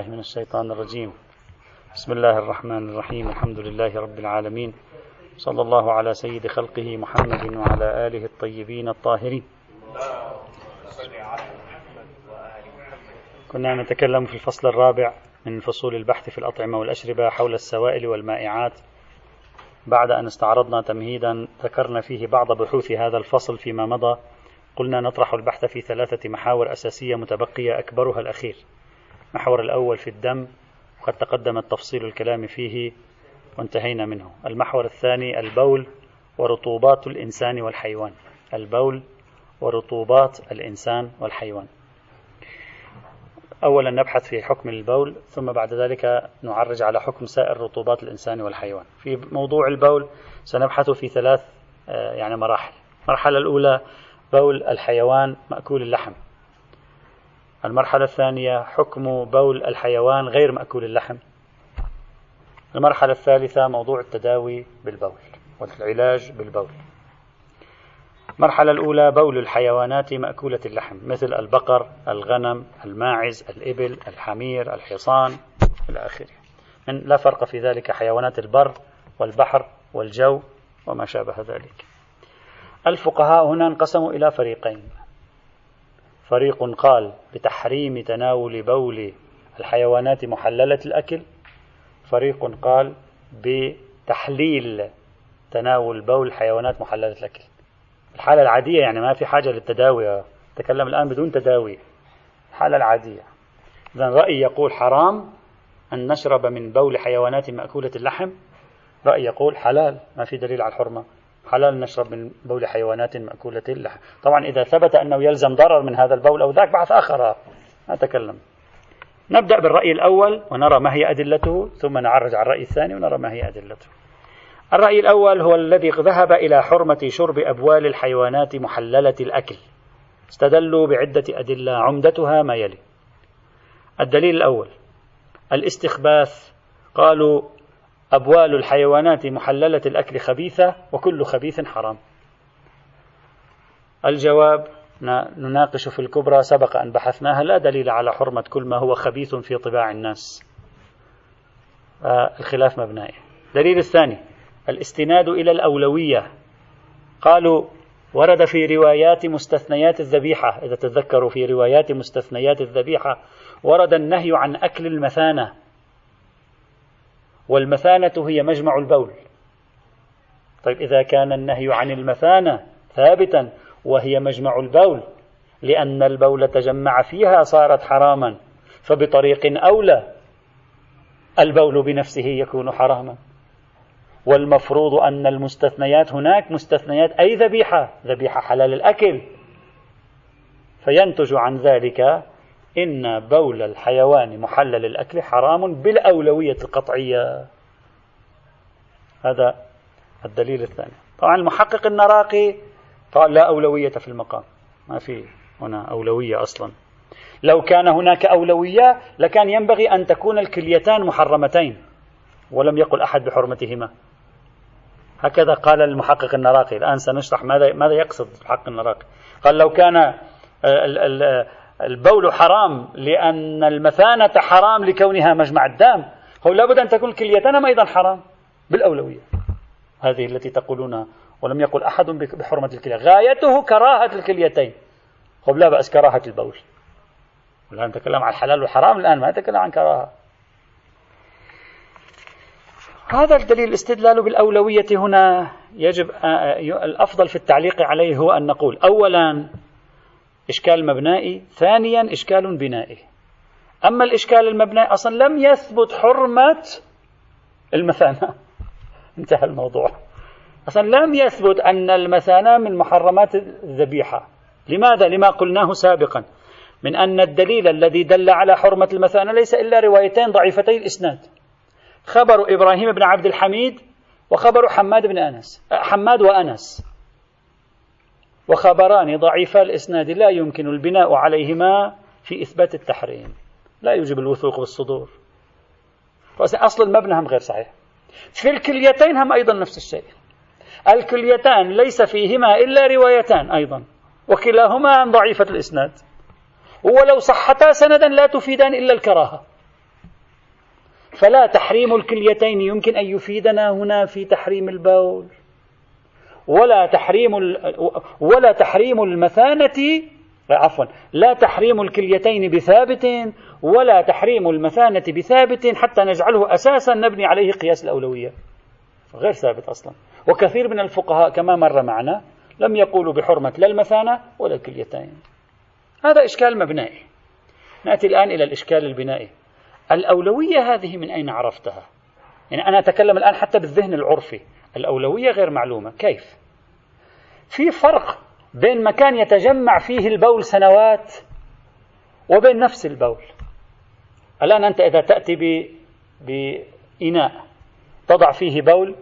بالله من الشيطان الرجيم. بسم الله الرحمن الرحيم. الحمد لله رب العالمين. صلى الله على سيد خلقه محمد وعلى آله الطيبين الطاهرين. كنا نتكلم في الفصل الرابع من فصول البحث في الأطعمة والأشربة حول السوائل والمائعات. بعد أن استعرضنا تمهيدا ذكرنا فيه بعض بحوث هذا الفصل فيما مضى. قلنا نطرح البحث في ثلاثة محاور أساسية متبقية أكبرها الأخير. المحور الأول في الدم وقد تقدم التفصيل الكلام فيه وانتهينا منه. المحور الثاني البول ورطوبات الإنسان والحيوان. البول ورطوبات الإنسان والحيوان. أولا نبحث في حكم البول ثم بعد ذلك نعرج على حكم سائر رطوبات الإنسان والحيوان. في موضوع البول سنبحث في ثلاث آه، يعني مراحل. المرحلة الأولى بول الحيوان مأكول اللحم. المرحلة الثانية حكم بول الحيوان غير مأكول اللحم المرحلة الثالثة موضوع التداوي بالبول والعلاج بالبول المرحلة الأولى بول الحيوانات مأكولة اللحم مثل البقر، الغنم، الماعز، الإبل، الحمير، الحصان إلى آخره. لا فرق في ذلك حيوانات البر والبحر والجو وما شابه ذلك. الفقهاء هنا انقسموا إلى فريقين. فريق قال بتحريم تناول بول الحيوانات محللة الأكل. فريق قال بتحليل تناول بول الحيوانات محللة الأكل. الحالة العادية يعني ما في حاجة للتداوي. تكلم الآن بدون تداوي. الحالة العادية. إذا رأي يقول حرام أن نشرب من بول حيوانات مأكولة اللحم. رأي يقول حلال. ما في دليل على الحرمة. حلال نشرب من بول حيوانات مأكولة اللحم طبعا إذا ثبت أنه يلزم ضرر من هذا البول أو ذاك بحث آخر. نتكلم. نبدأ بالرأي الأول ونرى ما هي أدلته ثم نعرج على الرأي الثاني ونرى ما هي أدلته. الرأي الأول هو الذي ذهب إلى حرمة شرب أبوال الحيوانات محللة الأكل. استدلوا بعدة أدلة عمدتها ما يلي. الدليل الأول الاستخباث. قالوا أبوال الحيوانات محللة الأكل خبيثة وكل خبيث حرام. الجواب نناقش في الكبرى سبق أن بحثناها لا دليل على حرمة كل ما هو خبيث في طباع الناس. آه، الخلاف مبنائي. الدليل الثاني الاستناد إلى الأولوية. قالوا ورد في روايات مستثنيات الذبيحة إذا تذكروا في روايات مستثنيات الذبيحة ورد النهي عن أكل المثانة. والمثانة هي مجمع البول. طيب إذا كان النهي عن المثانة ثابتا وهي مجمع البول لأن البول تجمع فيها صارت حراما فبطريق أولى البول بنفسه يكون حراما. والمفروض أن المستثنيات هناك مستثنيات أي ذبيحة؟ ذبيحة حلال الأكل. فينتج عن ذلك إن بول الحيوان محلل الأكل حرام بالأولوية القطعية. هذا الدليل الثاني. طبعا المحقق النراقي قال لا أولوية في المقام. ما في هنا أولوية أصلا. لو كان هناك أولوية لكان ينبغي أن تكون الكليتان محرمتين ولم يقل أحد بحرمتهما. هكذا قال المحقق النراقي. الآن سنشرح ماذا ماذا يقصد المحقق النراقي. قال لو كان آه، البول حرام لأن المثانة حرام لكونها مجمع الدم. هو لابد أن تكون الكليتان أيضا حرام بالأولوية. هذه التي تقولونها ولم يقل أحد بحرمة الكلية. غايته كراهة الكليتين. هو لا بأس كراهة البول. الآن نتكلم عن الحلال والحرام الآن ما نتكلم عن كراهة. هذا الدليل الاستدلال بالأولوية هنا يجب الأفضل في التعليق عليه هو أن نقول أولا إشكال مبنائي. ثانيا إشكال بنائي. أما الإشكال المبنائي أصلا لم يثبت حرمة المثانة. انتهى الموضوع. أصلا لم يثبت أن المثانة من محرمات الذبيحة. لماذا؟ لما قلناه سابقا. من أن الدليل الذي دل على حرمة المثانة ليس إلا روايتين ضعيفتي الإسناد. خبر إبراهيم بن عبد الحميد وخبر حماد بن أنس. حماد وأنس. وخبران ضعيفا الإسناد لا يمكن البناء عليهما في إثبات التحريم. لا يوجب الوثوق بالصدور. أصل المبنى هم غير صحيح. في الكليتين هم أيضا نفس الشيء. الكليتان ليس فيهما إلا روايتان أيضا وكلاهما ضعيفة الإسناد. ولو صحتا سندا لا تفيدان إلا الكراهة. فلا تحريم الكليتين يمكن أن يفيدنا هنا في تحريم البول. ولا تحريم ولا تحريم المثانة عفوا لا تحريم الكليتين بثابت ولا تحريم المثانة بثابت حتى نجعله أساسا نبني عليه قياس الأولوية. غير ثابت أصلا. وكثير من الفقهاء كما مر معنا لم يقولوا بحرمة لا المثانة ولا الكليتين. هذا إشكال مبنائي. نأتي الآن إلى الإشكال البنائي. الأولوية هذه من أين عرفتها؟ يعني أنا أتكلم الآن حتى بالذهن العرفي. الأولوية غير معلومة. كيف؟ في فرق بين مكان يتجمع فيه البول سنوات وبين نفس البول. الآن أنت إذا تأتي بإناء تضع فيه بول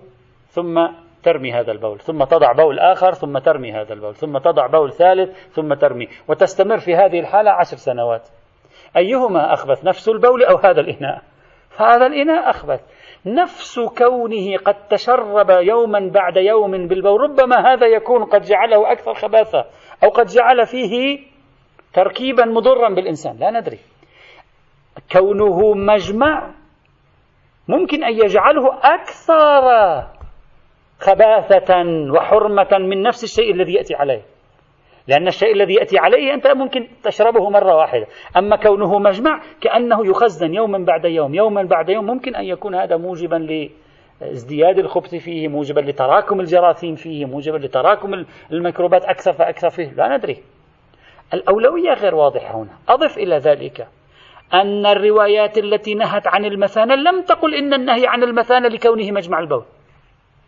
ثم ترمي هذا البول ثم تضع بول آخر ثم ترمي هذا البول ثم تضع بول ثالث ثم ترمي وتستمر في هذه الحالة عشر سنوات. أيهما أخبث نفس البول أو هذا الإناء؟ هذا الإناء أخبث. نفس كونه قد تشرب يوما بعد يوم بالبول. ربما هذا يكون قد جعله أكثر خباثة أو قد جعل فيه تركيبا مضرا بالإنسان. لا ندري. كونه مجمع ممكن أن يجعله أكثر خباثة وحرمة من نفس الشيء الذي يأتي عليه. لأن الشيء الذي يأتي عليه أنت ممكن تشربه مرة واحدة. أما كونه مجمع كأنه يخزن يوما بعد يوم يوما بعد يوم ممكن أن يكون هذا موجبا لازدياد الخبث فيه موجبا لتراكم الجراثيم فيه موجبا لتراكم الميكروبات أكثر فأكثر فيه. لا ندري. الأولوية غير واضحة هنا. أضف إلى ذلك أن الروايات التي نهت عن المثانة لم تقل إن النهي عن المثانة لكونه مجمع البول.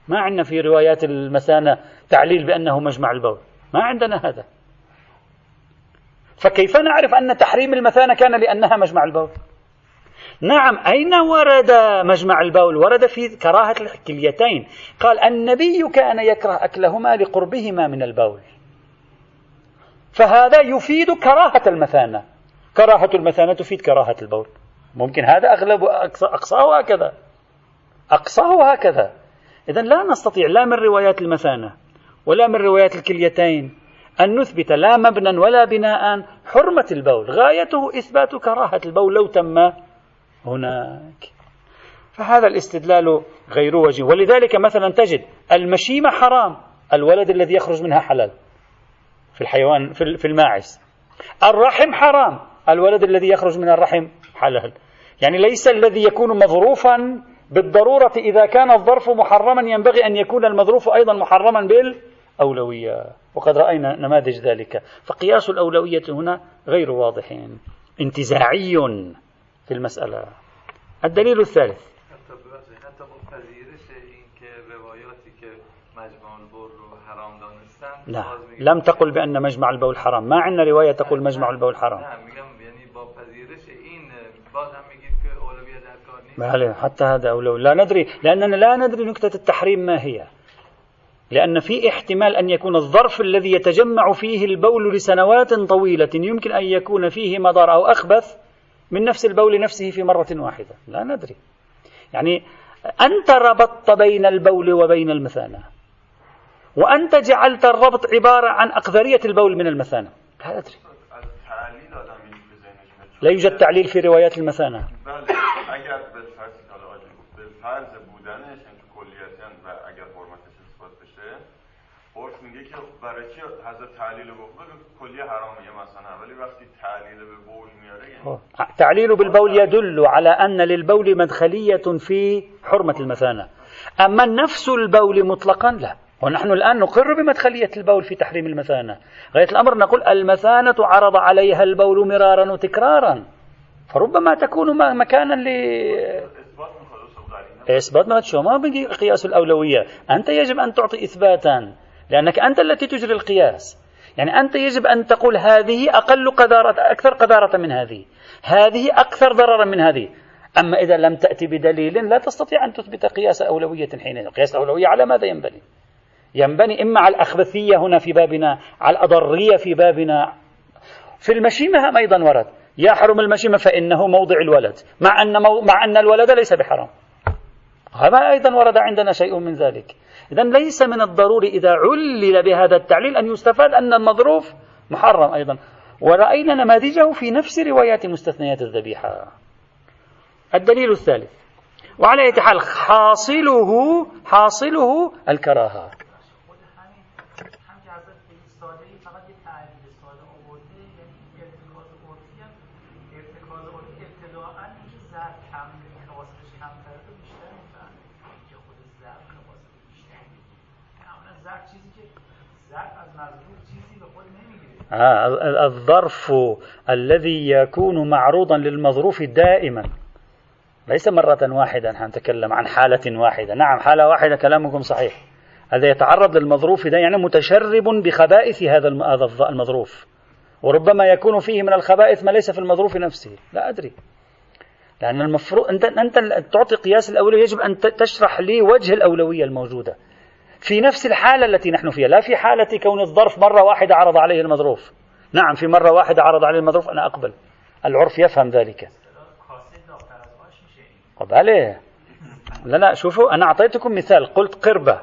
ما عندنا في روايات المثانة تعليل بأنه مجمع البول. ما عندنا هذا. فكيف نعرف أن تحريم المثانة كان لأنها مجمع البول؟ نعم أين ورد مجمع البول؟ ورد في كراهة الكليتين. قال النبي كان يكره أكلهما لقربهما من البول. فهذا يفيد كراهة المثانة. كراهة المثانة تفيد كراهة البول. ممكن هذا أغلب أقصاه هكذا. أقصاه هكذا. إذا لا نستطيع لا من روايات المثانة. ولا من روايات الكليتين. أن نثبت لا مبنى ولا بناء حرمة البول. غايته إثبات كراهة البول لو تم هناك. فهذا الاستدلال غير وجه ولذلك مثلا تجد المشيمة حرام. الولد الذي يخرج منها حلال. في الحيوان في الماعز. الرحم حرام. الولد الذي يخرج من الرحم حلال. يعني ليس الذي يكون مظروفا بالضرورة إذا كان الظرف محرما ينبغي أن يكون المظروف أيضا محرما بالأولوية وقد رأينا نماذج ذلك. فقياس الأولوية هنا غير واضح. انتزاعي في المسألة. الدليل الثالث. لا لم تقل بأن مجمع البول حرام. ما عندنا رواية تقول مجمع البول حرام. بله حتى هذا أو لو لا ندري لأننا لا ندري نكتة التحريم ما هي. لأن في احتمال أن يكون الظرف الذي يتجمع فيه البول لسنوات طويلة يمكن أن يكون فيه مضار أو أخبث من نفس البول نفسه في مرة واحدة. لا ندري. يعني أنت ربطت بين البول وبين المثانة. وأنت جعلت الربط عبارة عن أقذرية البول من المثانة. لا أدري. لا يوجد تعليل في روايات المثانة. برای چی حضرت تعلیل کلی حرامه مثلا. ولی وقتی تعلیل به بول میاره تعليل بالبول يدل على أن للبول مدخلية في حرمة المثانة. أما نفس البول مطلقا لا. ونحن الآن نقر بمدخلية البول في تحريم المثانة. غاية الأمر نقول المثانة عرض عليها البول مرارا وتكرارا فربما تكون مكانا ل إثبات ما شو ما بقي قياس الأولوية أنت يجب أن تعطي إثباتا. لأنك أنت التي تجري القياس. يعني أنت يجب أن تقول هذه أقل قذارة أكثر قذارة من هذه. هذه أكثر ضررا من هذه. أما إذا لم تأتي بدليل لا تستطيع أن تثبت قياس أولوية حينئذ قياس الأولوية على ماذا ينبني؟ ينبني إما على الأخبثية هنا في بابنا على الأضرية في بابنا. في المشيمة أيضا ورد. يحرم المشيمة فإنه موضع الولد. مع أن, مو... مع أن الولد ليس بحرام. هذا أيضا ورد عندنا شيء من ذلك. إذا ليس من الضروري إذا علل بهذا التعليل أن يستفاد أن المظروف محرم أيضا. ورأينا نماذجه في نفس روايات مستثنيات الذبيحة. الدليل الثالث. وعلى حال حاصله حاصله الكراهة. الظرف الذي يكون معروضا للمظروف دائما. ليس مرة واحدة نحن نتكلم عن حالة واحدة. نعم حالة واحدة كلامكم صحيح. هذا يتعرض للمظروف ده يعني متشرب بخبائث هذا المظروف. وربما يكون فيه من الخبائث ما ليس في المظروف نفسه. لا أدري. لأن المفروض أنت أنت تعطي قياس الأولوية يجب أن تشرح لي وجه الأولوية الموجودة. في نفس الحالة التي نحن فيها. لا في حالة كون الظرف مرة واحدة عرض عليه المظروف. نعم في مرة واحدة عرض عليه المظروف أنا أقبل. العرف يفهم ذلك. بله لا لا شوفوا أنا أعطيتكم مثال. قلت قربة.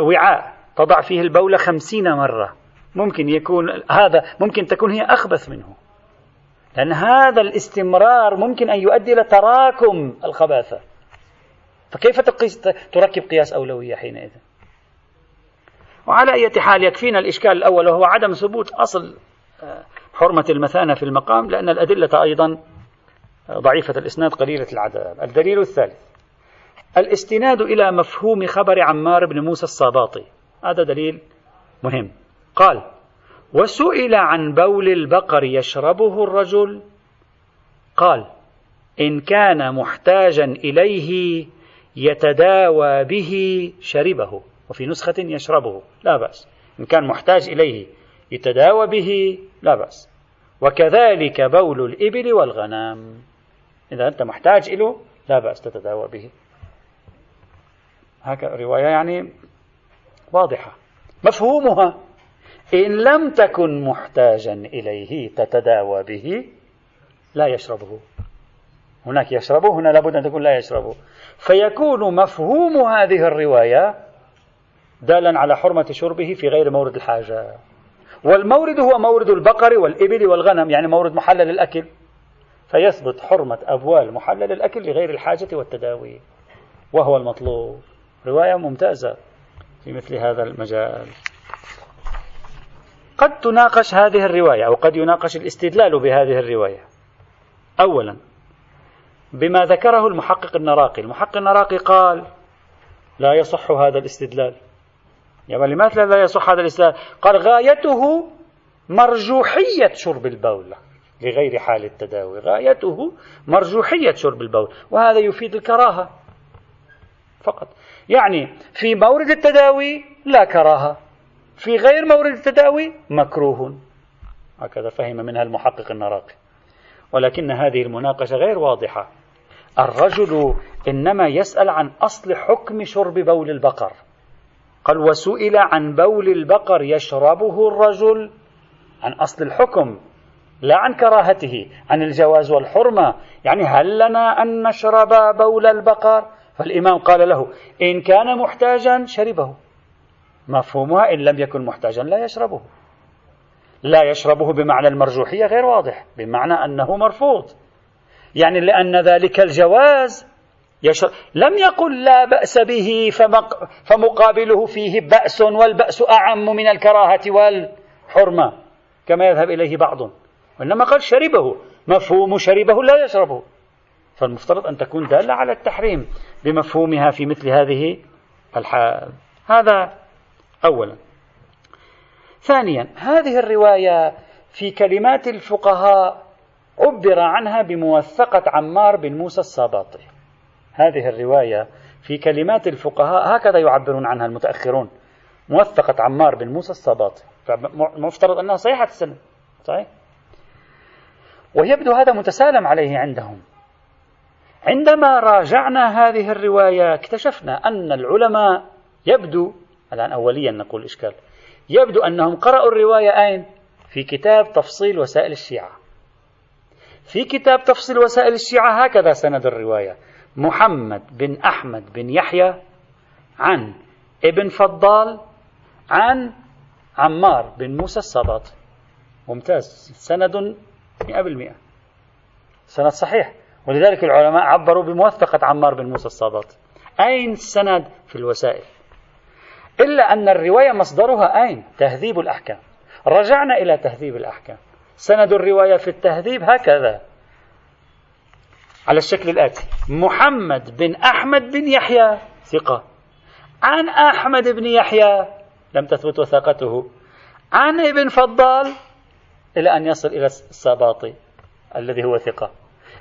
وعاء. تضع فيه البولة خمسين مرة. ممكن يكون هذا ممكن تكون هي أخبث منه. لأن هذا الاستمرار ممكن أن يؤدي إلى تراكم الخباثة. فكيف تقيس تركب قياس أولوية حينئذ؟ وعلى أي حال يكفينا الإشكال الأول وهو عدم ثبوت أصل آه، حرمة المثانة في المقام لأن الأدلة أيضا ضعيفة الإسناد قليلة العدد. الدليل الثالث الاستناد إلى مفهوم خبر عمار بن موسى الصاباطي هذا دليل مهم. قال وسئل عن بول البقر يشربه الرجل. قال إن كان محتاجا إليه يتداوى به شربه وفي نسخة يشربه لا بأس. إن كان محتاج إليه يتداوى به لا بأس. وكذلك بول الإبل والغنم. إذا أنت محتاج له لا بأس تتداوى به. هكذا رواية يعني واضحة. مفهومها إن لم تكن محتاجا إليه تتداوى به لا يشربه. هناك يشربه هنا لابد أن تكون لا يشربه فيكون مفهوم هذه الرواية دالا على حرمة شربه في غير مورد الحاجة. والمورد هو مورد البقر والإبل والغنم يعني مورد محلل الأكل. فيثبت حرمة أبوال محلل الأكل لغير الحاجة والتداوي وهو المطلوب. رواية ممتازة في مثل هذا المجال. قد تناقش هذه الرواية أو قد يناقش الاستدلال بهذه الرواية. أولا بما ذكره المحقق النراقي. المحقق النراقي قال لا يصح هذا الاستدلال. يعني لماذا لا يصح هذا الاستدلال. قال غايته مرجوحية شرب البول لغير حال التداوي. غايته مرجوحية شرب البول وهذا يفيد الكراهة. فقط. يعني في مورد التداوي لا كراهة. في غير مورد التداوي مكروه. هكذا فهم منها المحقق النراقي. ولكن هذه المناقشة غير واضحة. الرجل إنما يسأل عن أصل حكم شرب بول البقر. قال وسئل عن بول البقر يشربه الرجل؟ عن أصل الحكم لا عن كراهته عن الجواز والحرمة. يعني هل لنا أن نشرب بول البقر؟ فالإمام قال له إن كان محتاجا شربه. مفهومها إن لم يكن محتاجا لا يشربه. لا يشربه بمعنى المرجوحية غير واضح بمعنى أنه مرفوض. يعني لأن ذلك الجواز يشر... لم يقل لا بأس به فمق... فمقابله فيه بأس والبأس أعم من الكراهة والحرمة كما يذهب إليه بعض. وإنما قال شربه مفهوم شربه لا يشربه. فالمفترض أن تكون دالة على التحريم بمفهومها في مثل هذه الحال. هذا أولا. ثانيا هذه الرواية في كلمات الفقهاء عبر عنها بموثقة عمار بن موسى الصاباطي هذه الرواية في كلمات الفقهاء هكذا يعبرون عنها المتأخرون. موثقة عمار بن موسى الصاباطي فمفترض أنها صحيحة السنة. صحيح؟ ويبدو هذا متسالم عليه عندهم. عندما راجعنا هذه الرواية اكتشفنا أن العلماء يبدو الآن أوليا نقول إشكال يبدو أنهم قرأوا الرواية أين؟ في كتاب تفصيل وسائل الشيعة. في كتاب تفصيل وسائل الشيعة هكذا سند الرواية. محمد بن أحمد بن يحيى عن ابن فضال عن عمار بن موسى السباط ممتاز. سند مئة بالمئة. سند صحيح. ولذلك العلماء عبروا بموثقة عمار بن موسى الصابات أين السند في الوسائل؟ إلا أن الرواية مصدرها أين؟ تهذيب الأحكام. رجعنا إلى تهذيب الأحكام. سند الرواية في التهذيب هكذا. على الشكل الآتي. محمد بن أحمد بن يحيى ثقة. عن أحمد بن يحيى لم تثبت وثاقته. عن ابن فضال إلى أن يصل إلى السباطي الذي هو ثقة.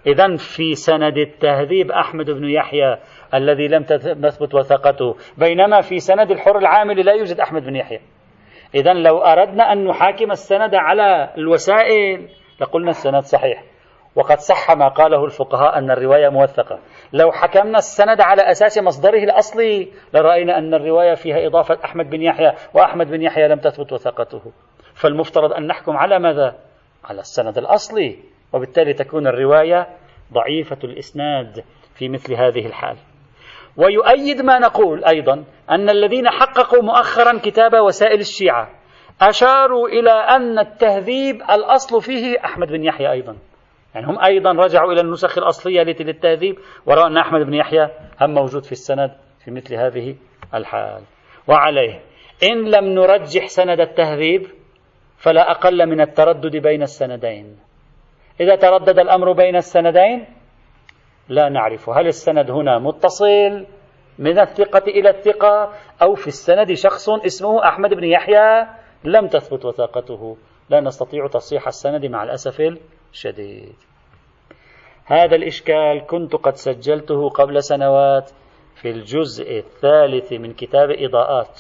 إذا في سند التهذيب أحمد بن يحيى الذي لم تثبت وثاقته. بينما في سند الحر العامل لا يوجد أحمد بن يحيى. إذا لو أردنا أن نحاكم السند على الوسائل لقلنا السند صحيح. وقد صح ما قاله الفقهاء أن الرواية موثقة. لو حكمنا السند على أساس مصدره الأصلي لرأينا أن الرواية فيها إضافة أحمد بن يحيى وأحمد بن يحيى لم تثبت وثاقته فالمفترض أن نحكم على ماذا؟ على السند الأصلي. وبالتالي تكون الرواية ضعيفة الإسناد في مثل هذه الحال. ويؤيد ما نقول أيضا أن الذين حققوا مؤخرا كتاب وسائل الشيعة أشاروا إلى أن التهذيب الأصل فيه أحمد بن يحيى أيضا. يعني هم أيضا رجعوا إلى النسخ الأصلية للتهذيب ورأوا أن أحمد بن يحيى هم موجود في السند في مثل هذه الحال. وعليه إن لم نرجح سند التهذيب فلا أقل من التردد بين السندين. إذا تردد الأمر بين السندين لا نعرف هل السند هنا متصل من الثقة إلى الثقة أو في السند شخص اسمه أحمد بن يحيى لم تثبت وثاقته. لا نستطيع تصحيح السند مع الأسف الشديد. هذا الإشكال كنت قد سجلته قبل سنوات في الجزء الثالث من كتاب إضاءات.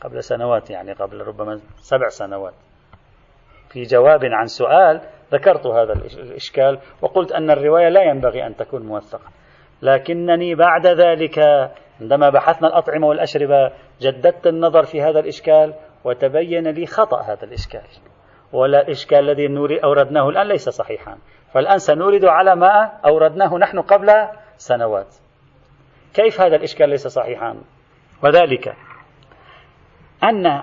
قبل سنوات يعني قبل ربما سبع سنوات. في جواب عن سؤال ذكرت هذا الإشكال وقلت أن الرواية لا ينبغي أن تكون موثقة. لكنني بعد ذلك عندما بحثنا الأطعمة والأشربة جددت النظر في هذا الإشكال وتبين لي خطأ هذا الإشكال. ولا الإشكال الذي أوردناه الآن ليس صحيحا. فالآن سنورد على ما أوردناه نحن قبل سنوات. كيف هذا الإشكال ليس صحيحا؟ وذلك أن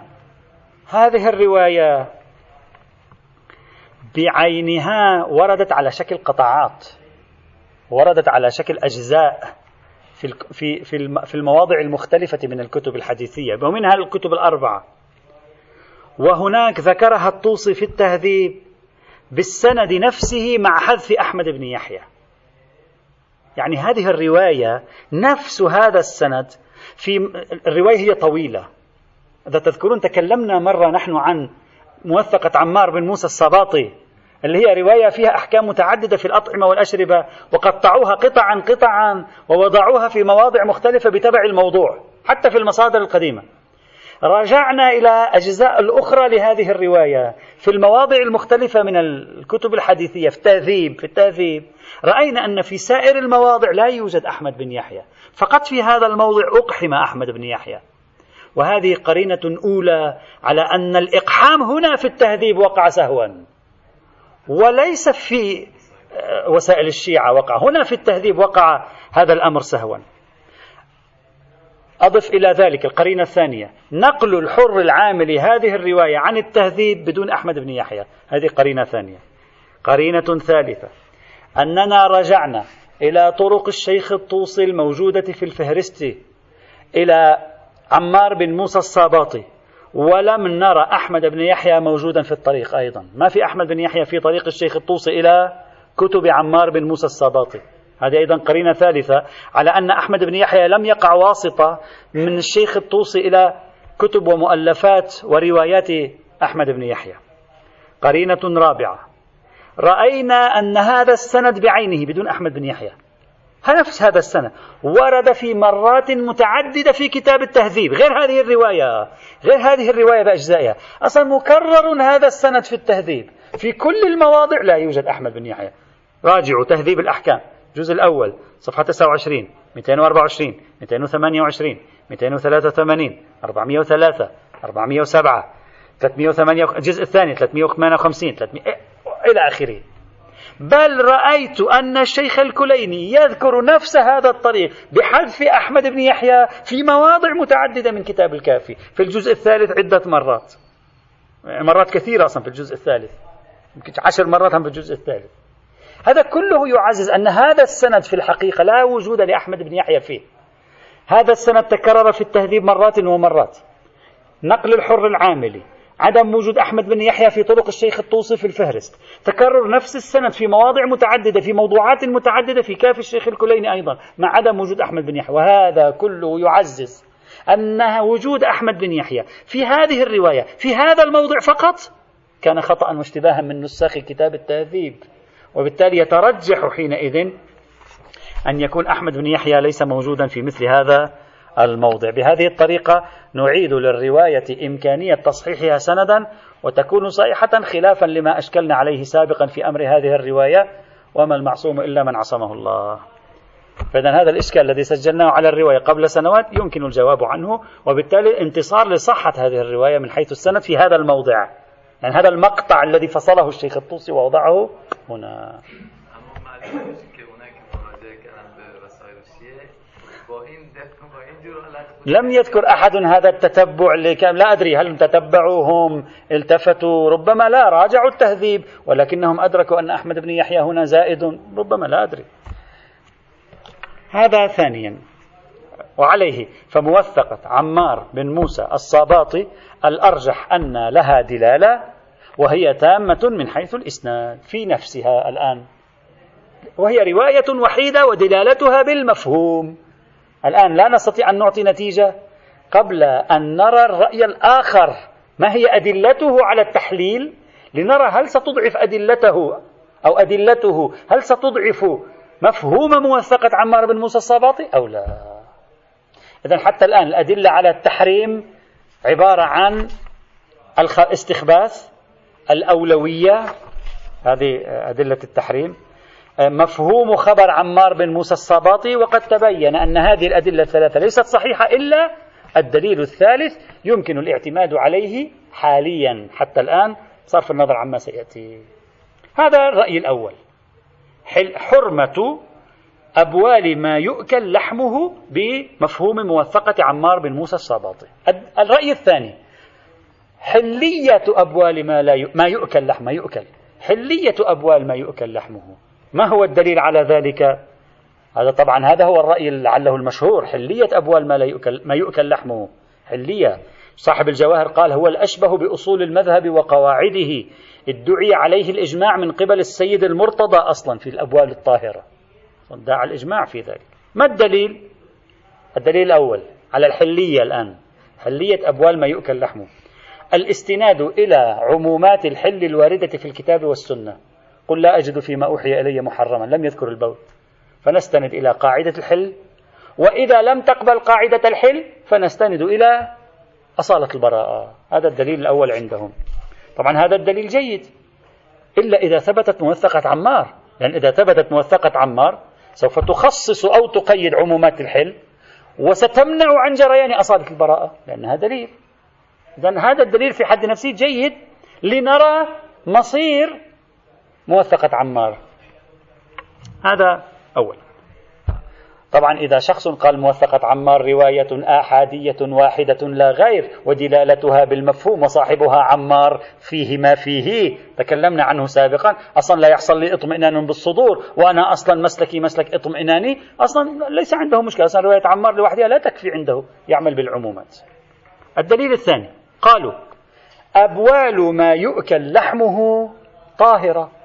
هذه الرواية بعينها وردت على شكل قطعات وردت على شكل أجزاء في في في المواضع المختلفة من الكتب الحديثية ومنها الكتب الأربعة. وهناك ذكرها الطوسي في التهذيب بالسند نفسه مع حذف أحمد بن يحيى. يعني هذه الرواية نفس هذا السند في الرواية هي طويلة. إذا تذكرون تكلمنا مرة نحن عن موثقة عمار بن موسى الصباطي اللي هي رواية فيها أحكام متعددة في الأطعمة والأشربة وقطعوها قطعا قطعا ووضعوها في مواضع مختلفة بتبع الموضوع حتى في المصادر القديمة. رجعنا إلى أجزاء الأخرى لهذه الرواية في المواضع المختلفة من الكتب الحديثية في التهذيب في التهذيب. رأينا أن في سائر المواضع لا يوجد أحمد بن يحيى فقط في هذا الموضع أقحم أحمد بن يحيى. وهذه قرينة أولى على أن الإقحام هنا في التهذيب وقع سهوا. وليس في آه، وسائل الشيعة وقع. هنا في التهذيب وقع هذا الأمر سهوا. أضف إلى ذلك القرينة الثانية. نقل الحر العامل هذه الرواية عن التهذيب بدون أحمد بن يحيى. هذه قرينة ثانية. قرينة ثالثة. أننا رجعنا إلى طرق الشيخ الطوسي الموجودة في الفهرست إلى عمار بن موسى الصاباطي. ولم نرى أحمد بن يحيى موجودا في الطريق أيضا. ما في أحمد بن يحيى في طريق الشيخ الطوسي إلى كتب عمار بن موسى الصاباطي. هذه أيضا قرينة ثالثة على أن أحمد بن يحيى لم يقع واسطة من الشيخ الطوسي إلى كتب ومؤلفات وروايات أحمد بن يحيى. قرينة رابعة. رأينا أن هذا السند بعينه بدون أحمد بن يحيى. نفس هذا السنة ورد في مرات متعددة في كتاب التهذيب. غير هذه الرواية. غير هذه الرواية بأجزائها أصلا مكرر هذا السند في التهذيب. في كل المواضع. لا يوجد أحمد بن يحيى. راجعوا تهذيب الأحكام. الجزء الأول صفحة 29 224 228 283 403 407 308 الجزء الثاني 358 300 إلى آخره. بل رأيت أن الشيخ الكليني يذكر نفس هذا الطريق بحذف أحمد بن يحيى في مواضع متعددة من كتاب الكافي في الجزء الثالث عدة مرات. مرات كثيرة أصلا في الجزء الثالث. يمكن عشر مرات هم في الجزء الثالث. هذا كله يعزز أن هذا السند في الحقيقة لا وجود لأحمد بن يحيى فيه. هذا السند تكرر في التهذيب مرات ومرات. نقل الحر العاملي عدم وجود أحمد بن يحيى في طرق الشيخ الطوسي في الفهرست. تكرر نفس السند في مواضع متعددة في موضوعات متعددة في كاف الشيخ الكليني أيضا مع عدم وجود أحمد بن يحيى. وهذا كله يعزز أن وجود أحمد بن يحيى في هذه الرواية في هذا الموضع فقط. كان خطأ واشتباها من نساخ كتاب التهذيب. وبالتالي يترجح حينئذ أن يكون أحمد بن يحيى ليس موجودا في مثل هذا الموضع. بهذه الطريقة نعيد للرواية إمكانية تصحيحها سندا وتكون صحيحة خلافا لما أشكلنا عليه سابقا في أمر هذه الرواية وما المعصوم إلا من عصمه الله. فإذا هذا الإشكال الذي سجلناه على الرواية قبل سنوات يمكن الجواب عنه وبالتالي انتصار لصحة هذه الرواية من حيث السند في هذا الموضع. يعني هذا المقطع الذي فصله الشيخ الطوسي ووضعه هنا. لم يذكر أحد هذا التتبع لكم لا أدري هل تتبعوا هم التفتوا. ربما لا راجعوا التهذيب. ولكنهم أدركوا أن أحمد بن يحيى هنا زائد. ربما لا أدري. هذا ثانيا. وعليه فموثقة. عمار بن موسى الصاباطي الأرجح أن لها دلالة وهي تامة من حيث الإسناد. في نفسها الآن. وهي رواية وحيدة ودلالتها بالمفهوم. الآن لا نستطيع أن نعطي نتيجة قبل أن نرى الرأي الآخر. ما هي أدلته على التحليل؟ لنرى هل ستضعف أدلته أو أدلته؟ هل ستضعف مفهوم موثقة عمار بن موسى الصباطي أو لا؟ إذا حتى الآن الأدلة على التحريم عبارة عن الاستخباث الأولوية. هذه أدلة التحريم. مفهوم خبر عمار بن موسى الصباطي وقد تبين أن هذه الأدلة الثلاثة ليست صحيحة إلا الدليل الثالث يمكن الاعتماد عليه حاليا. حتى الآن صرف النظر عما سيأتي. هذا الرأي الأول. حرمة أبوال ما يؤكل لحمه بمفهوم موثقة عمار بن موسى الصباطي. الرأي الثاني. حلية أبوال ما, لا ي... ما يؤكل لحمه يؤكل. حلية أبوال ما يؤكل لحمه. ما هو الدليل على ذلك؟ هذا طبعا هذا هو الرأي لعله المشهور. حلية أبوال ما, لا يؤكل, ما يؤكل لحمه. حلية. صاحب الجواهر قال هو الأشبه بأصول المذهب وقواعده. ادعي عليه الإجماع من قبل السيد المرتضى أصلا في الأبوال الطاهرة. دعا الإجماع في ذلك. ما الدليل؟ الدليل الأول على الحلية الآن. حلية أبوال ما يؤكل لحمه. الاستناد إلى عمومات الحل الواردة في الكتاب والسنة. قل لا أجد فيما أوحي إلي محرما لم يذكر البول فنستند إلى قاعدة الحل. وإذا لم تقبل قاعدة الحل فنستند إلى أصالة البراءة. هذا الدليل الأول عندهم. طبعا هذا الدليل جيد. إلا إذا ثبتت موثقة عمار. لأن إذا ثبتت موثقة عمار سوف تخصص أو تقيد عمومات الحل وستمنع عن جريان أصالة البراءة. لأنها دليل. إذا هذا الدليل في حد نفسه جيد لنرى مصير موثقة عمار. هذا أول. طبعا إذا شخص قال موثقة عمار رواية آحادية واحدة لا غير ودلالتها بالمفهوم وصاحبها عمار فيه ما فيه. تكلمنا عنه سابقا. أصلا لا يحصل لي اطمئنان بالصدور وأنا أصلا مسلكي مسلك اطمئناني. أصلا ليس عنده مشكلة. أصلا رواية عمار لوحدها لا تكفي عنده يعمل بالعمومات. الدليل الثاني قالوا أبوال ما يؤكل لحمه طاهرة.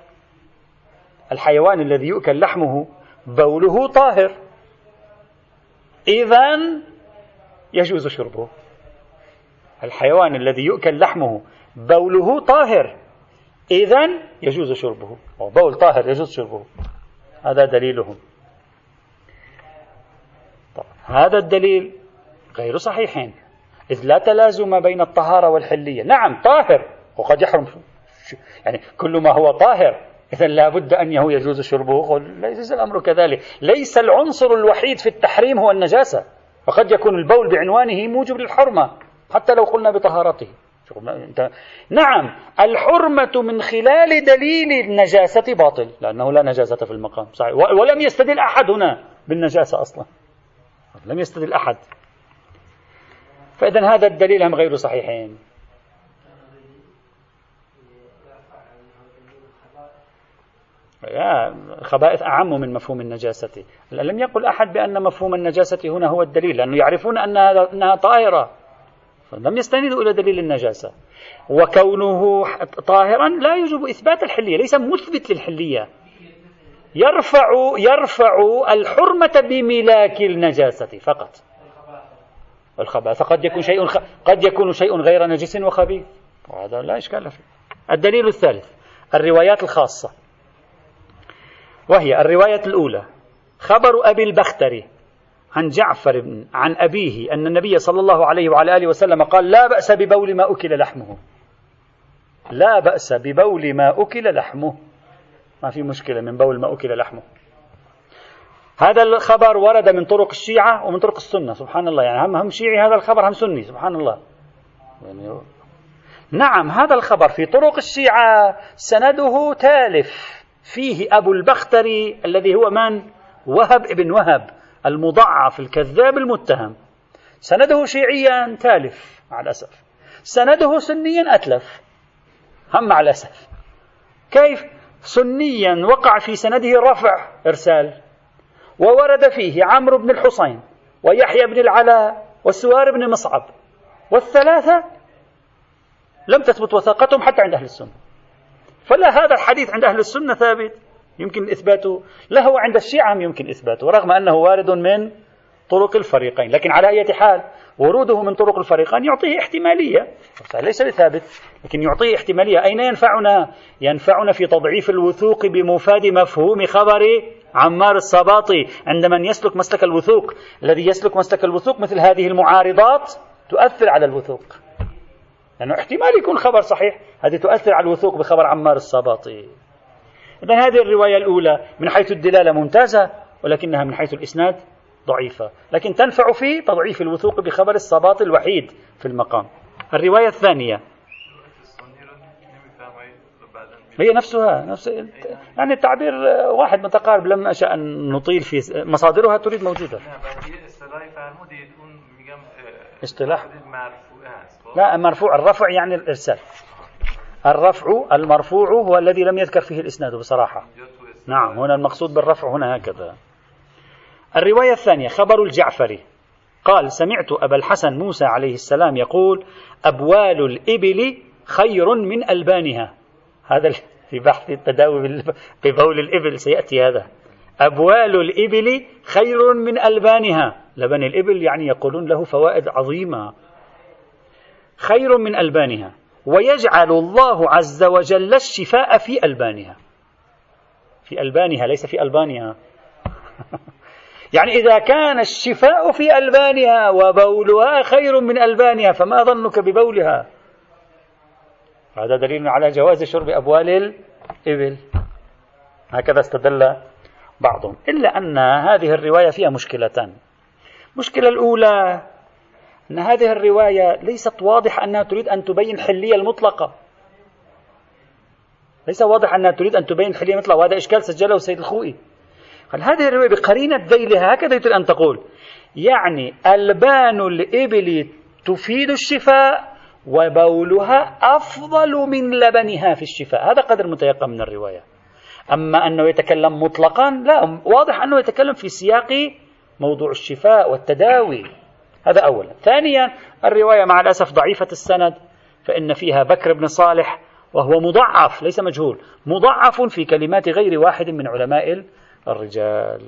الحيوان الذي يؤكل لحمه بوله طاهر. إذا يجوز شربه. الحيوان الذي يؤكل لحمه بوله طاهر. إذا يجوز شربه. بول طاهر يجوز شربه. هذا دليلهم. طب هذا الدليل غير صحيح إذ لا تلازم بين الطهارة والحلية. نعم طاهر. وقد يحرم يعني كل ما هو طاهر. إذا لابد أن يجوز شربه. ليس الأمر كذلك. ليس العنصر الوحيد في التحريم هو النجاسة. وقد يكون البول بعنوانه موجب للحرمة حتى لو قلنا بطهارته. نعم الحرمة من خلال دليل النجاسة باطل لأنه لا نجاسة في المقام. صحيح. ولم يستدل أحد هنا بالنجاسة أصلا. لم يستدل أحد. فإذا هذا الدليل هم غير صحيحين. الخبائث أعم من مفهوم النجاسة. لم يقل أحد بأن مفهوم النجاسة هنا هو الدليل لأنه يعرفون أنها, أنها طاهرة لم يستندوا إلى دليل النجاسة. وكونه طاهرا لا يجب إثبات الحلية ليس مثبت للحلية. يرفع يرفع الحرمة بملاك النجاسة فقط. الخبائث قد يكون شيء قد يكون شيء غير نجس وخبيث. وهذا لا إشكال فيه. الدليل الثالث الروايات الخاصة. وهي الرواية الأولى. خبر أبي البختري عن جعفر بن عن أبيه أن النبي صلى الله عليه وعلى آله وسلم قال لا بأس ببول ما أكل لحمه. لا بأس ببول ما أكل لحمه. ما في مشكلة من بول ما أكل لحمه. هذا الخبر ورد من طرق الشيعة ومن طرق السنة. سبحان الله. يعني هم هم شيعي هذا الخبر هم سني. سبحان الله. يعني نعم هذا الخبر في طرق الشيعة. سنده تالف. فيه أبو البختري الذي هو من؟ وهب ابن وهب المضعف الكذاب المتهم. سنده شيعيا تالف مع الأسف. سنده سنيا أتلف هم مع الأسف. كيف؟ سنيا وقع في سنده رفع إرسال؟ وورد فيه عمرو بن الحصين ويحيى بن العلاء والسوار بن مصعب. والثلاثة لم تثبت وثاقتهم حتى عند أهل السنة. فلا هذا الحديث عند أهل السنة ثابت. يمكن إثباته لا هو عند الشيعة يمكن إثباته رغم أنه وارد من طرق الفريقين. لكن على أي حال وروده من طرق الفريقين يعطيه احتمالية. ليس بثابت لكن يعطيه احتمالية. أين ينفعنا؟ ينفعنا في تضعيف الوثوق بمفاد مفهوم خبر عمار الصباطي. عند من يسلك مسلك الوثوق الذي يسلك مسلك الوثوق مثل هذه المعارضات تؤثر على الوثوق. لأنه احتمال يكون خبر صحيح. هذه تؤثر على الوثوق بخبر عمار الصباطي. إذا هذه الرواية الأولى من حيث الدلالة ممتازة ولكنها من حيث الإسناد ضعيفة. لكن تنفع في تضعيف الوثوق بخبر الصباط الوحيد في المقام. الرواية الثانية. هي نفسها نفس يعني التعبير واحد متقارب لم أشأ أن نطيل في مصادرها تريد موجودة. اصطلاح. لا مرفوع الرفع يعني الإرسال. الرفع المرفوع هو الذي لم يذكر فيه الإسناد بصراحة. نعم هنا المقصود بالرفع هنا هكذا. الرواية الثانية خبر الجعفري قال سمعت أبا الحسن موسى عليه السلام يقول أبوال الإبل خير من ألبانها. هذا في بحث التداوي ببول الإبل سيأتي هذا. أبوال الإبل خير من ألبانها. لبن الإبل يعني يقولون له فوائد عظيمة. خير من ألبانها. ويجعل الله عز وجل الشفاء في ألبانها. في ألبانها ليس في ألبانها. يعني إذا كان الشفاء في ألبانها وبولها خير من ألبانها فما ظنك ببولها؟ هذا دليل على جواز شرب أبوال الإبل. هكذا استدل بعضهم. إلا أن هذه الرواية فيها مشكلتان. المشكلة الأولى أن هذه الرواية ليست واضحة أنها تريد أن تبين حلية المطلقة. ليس واضح أنها تريد أن تبين حلية المطلقة وهذا إشكال سجله السيد الخوئي. قال هذه الرواية بقرينة ذيلها هكذا تريد أن تقول. يعني ألبان الإبل تفيد الشفاء وبولها أفضل من لبنها في الشفاء. هذا قدر متيقن من الرواية. أما أنه يتكلم مطلقا لا واضح أنه يتكلم في سياق موضوع الشفاء والتداوي. هذا أولا. ثانيا الرواية مع الأسف ضعيفة السند فإن فيها بكر بن صالح وهو مضعف ليس مجهول مضعف في كلمات غير واحد من علماء الرجال.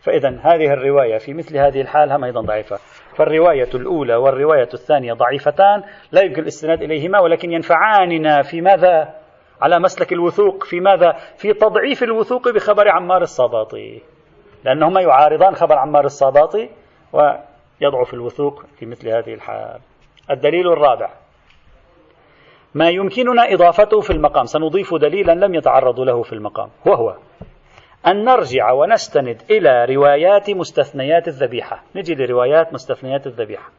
فإذا هذه الرواية في مثل هذه الحال هم أيضا ضعيفة. فالرواية الأولى والرواية الثانية ضعيفتان لا يمكن الاستناد إليهما ولكن ينفعاننا في ماذا؟ على مسلك الوثوق. في ماذا؟ في تضعيف الوثوق بخبر عمار الصباطي لأنهما يعارضان خبر عمار الصباطي ويضعف الوثوق في مثل هذه الحال. الدليل الرابع. ما يمكننا إضافته في المقام. سنضيف دليلا لم يتعرض له في المقام. وهو أن نرجع ونستند إلى روايات مستثنيات الذبيحة. نجي لروايات مستثنيات الذبيحة.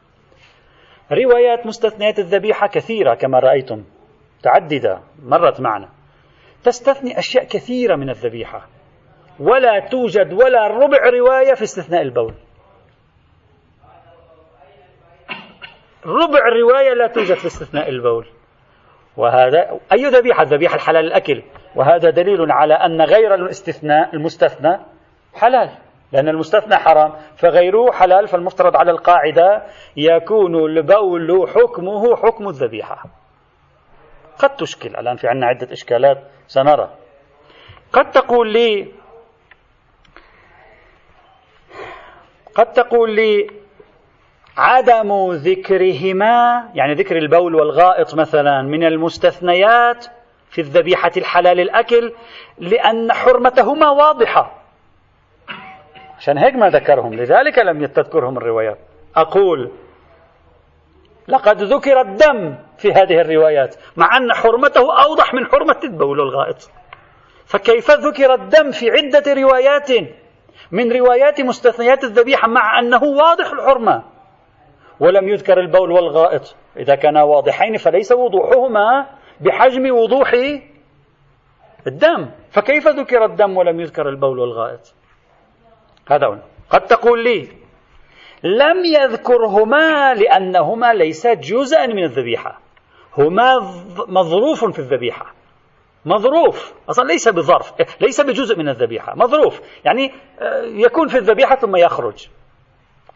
روايات مستثنيات الذبيحة كثيرة كما رأيتم. متعددة مرت معنا. تستثني أشياء كثيرة من الذبيحة. ولا توجد ولا ربع رواية في استثناء البول. ربع رواية لا توجد في استثناء البول. وهذا أي ذبيحة؟ ذبيحة الحلال الأكل. وهذا دليل على أن غير الاستثناء المستثنى حلال. لأن المستثنى حرام فغيره حلال فالمفترض على القاعدة يكون البول حكمه حكم الذبيحة. قد تشكل. الآن في عندنا عدة إشكالات سنرى. قد تقول لي قد تقول لي عدم ذكرهما يعني ذكر البول والغائط مثلا من المستثنيات في الذبيحة الحلال الأكل لأن حرمتهما واضحة. عشان هيك ما ذكرهم لذلك لم تذكرهم الروايات. أقول لقد ذكر الدم في هذه الروايات مع أن حرمته أوضح من حرمة البول والغائط. فكيف ذكر الدم في عدة روايات؟ من روايات مستثنيات الذبيحة مع أنه واضح الحرمة. ولم يذكر البول والغائط. إذا كانا واضحين فليس وضوحهما بحجم وضوح الدم. فكيف ذكر الدم ولم يذكر البول والغائط؟ هذا هو قد تقول لي لم يذكرهما لأنهما ليس جزءا من الذبيحة. هما مظروف في الذبيحة. مظروف. أصلا ليس بظرف. ليس بجزء من الذبيحة. مظروف. يعني آه، يكون في الذبيحة ثم يخرج.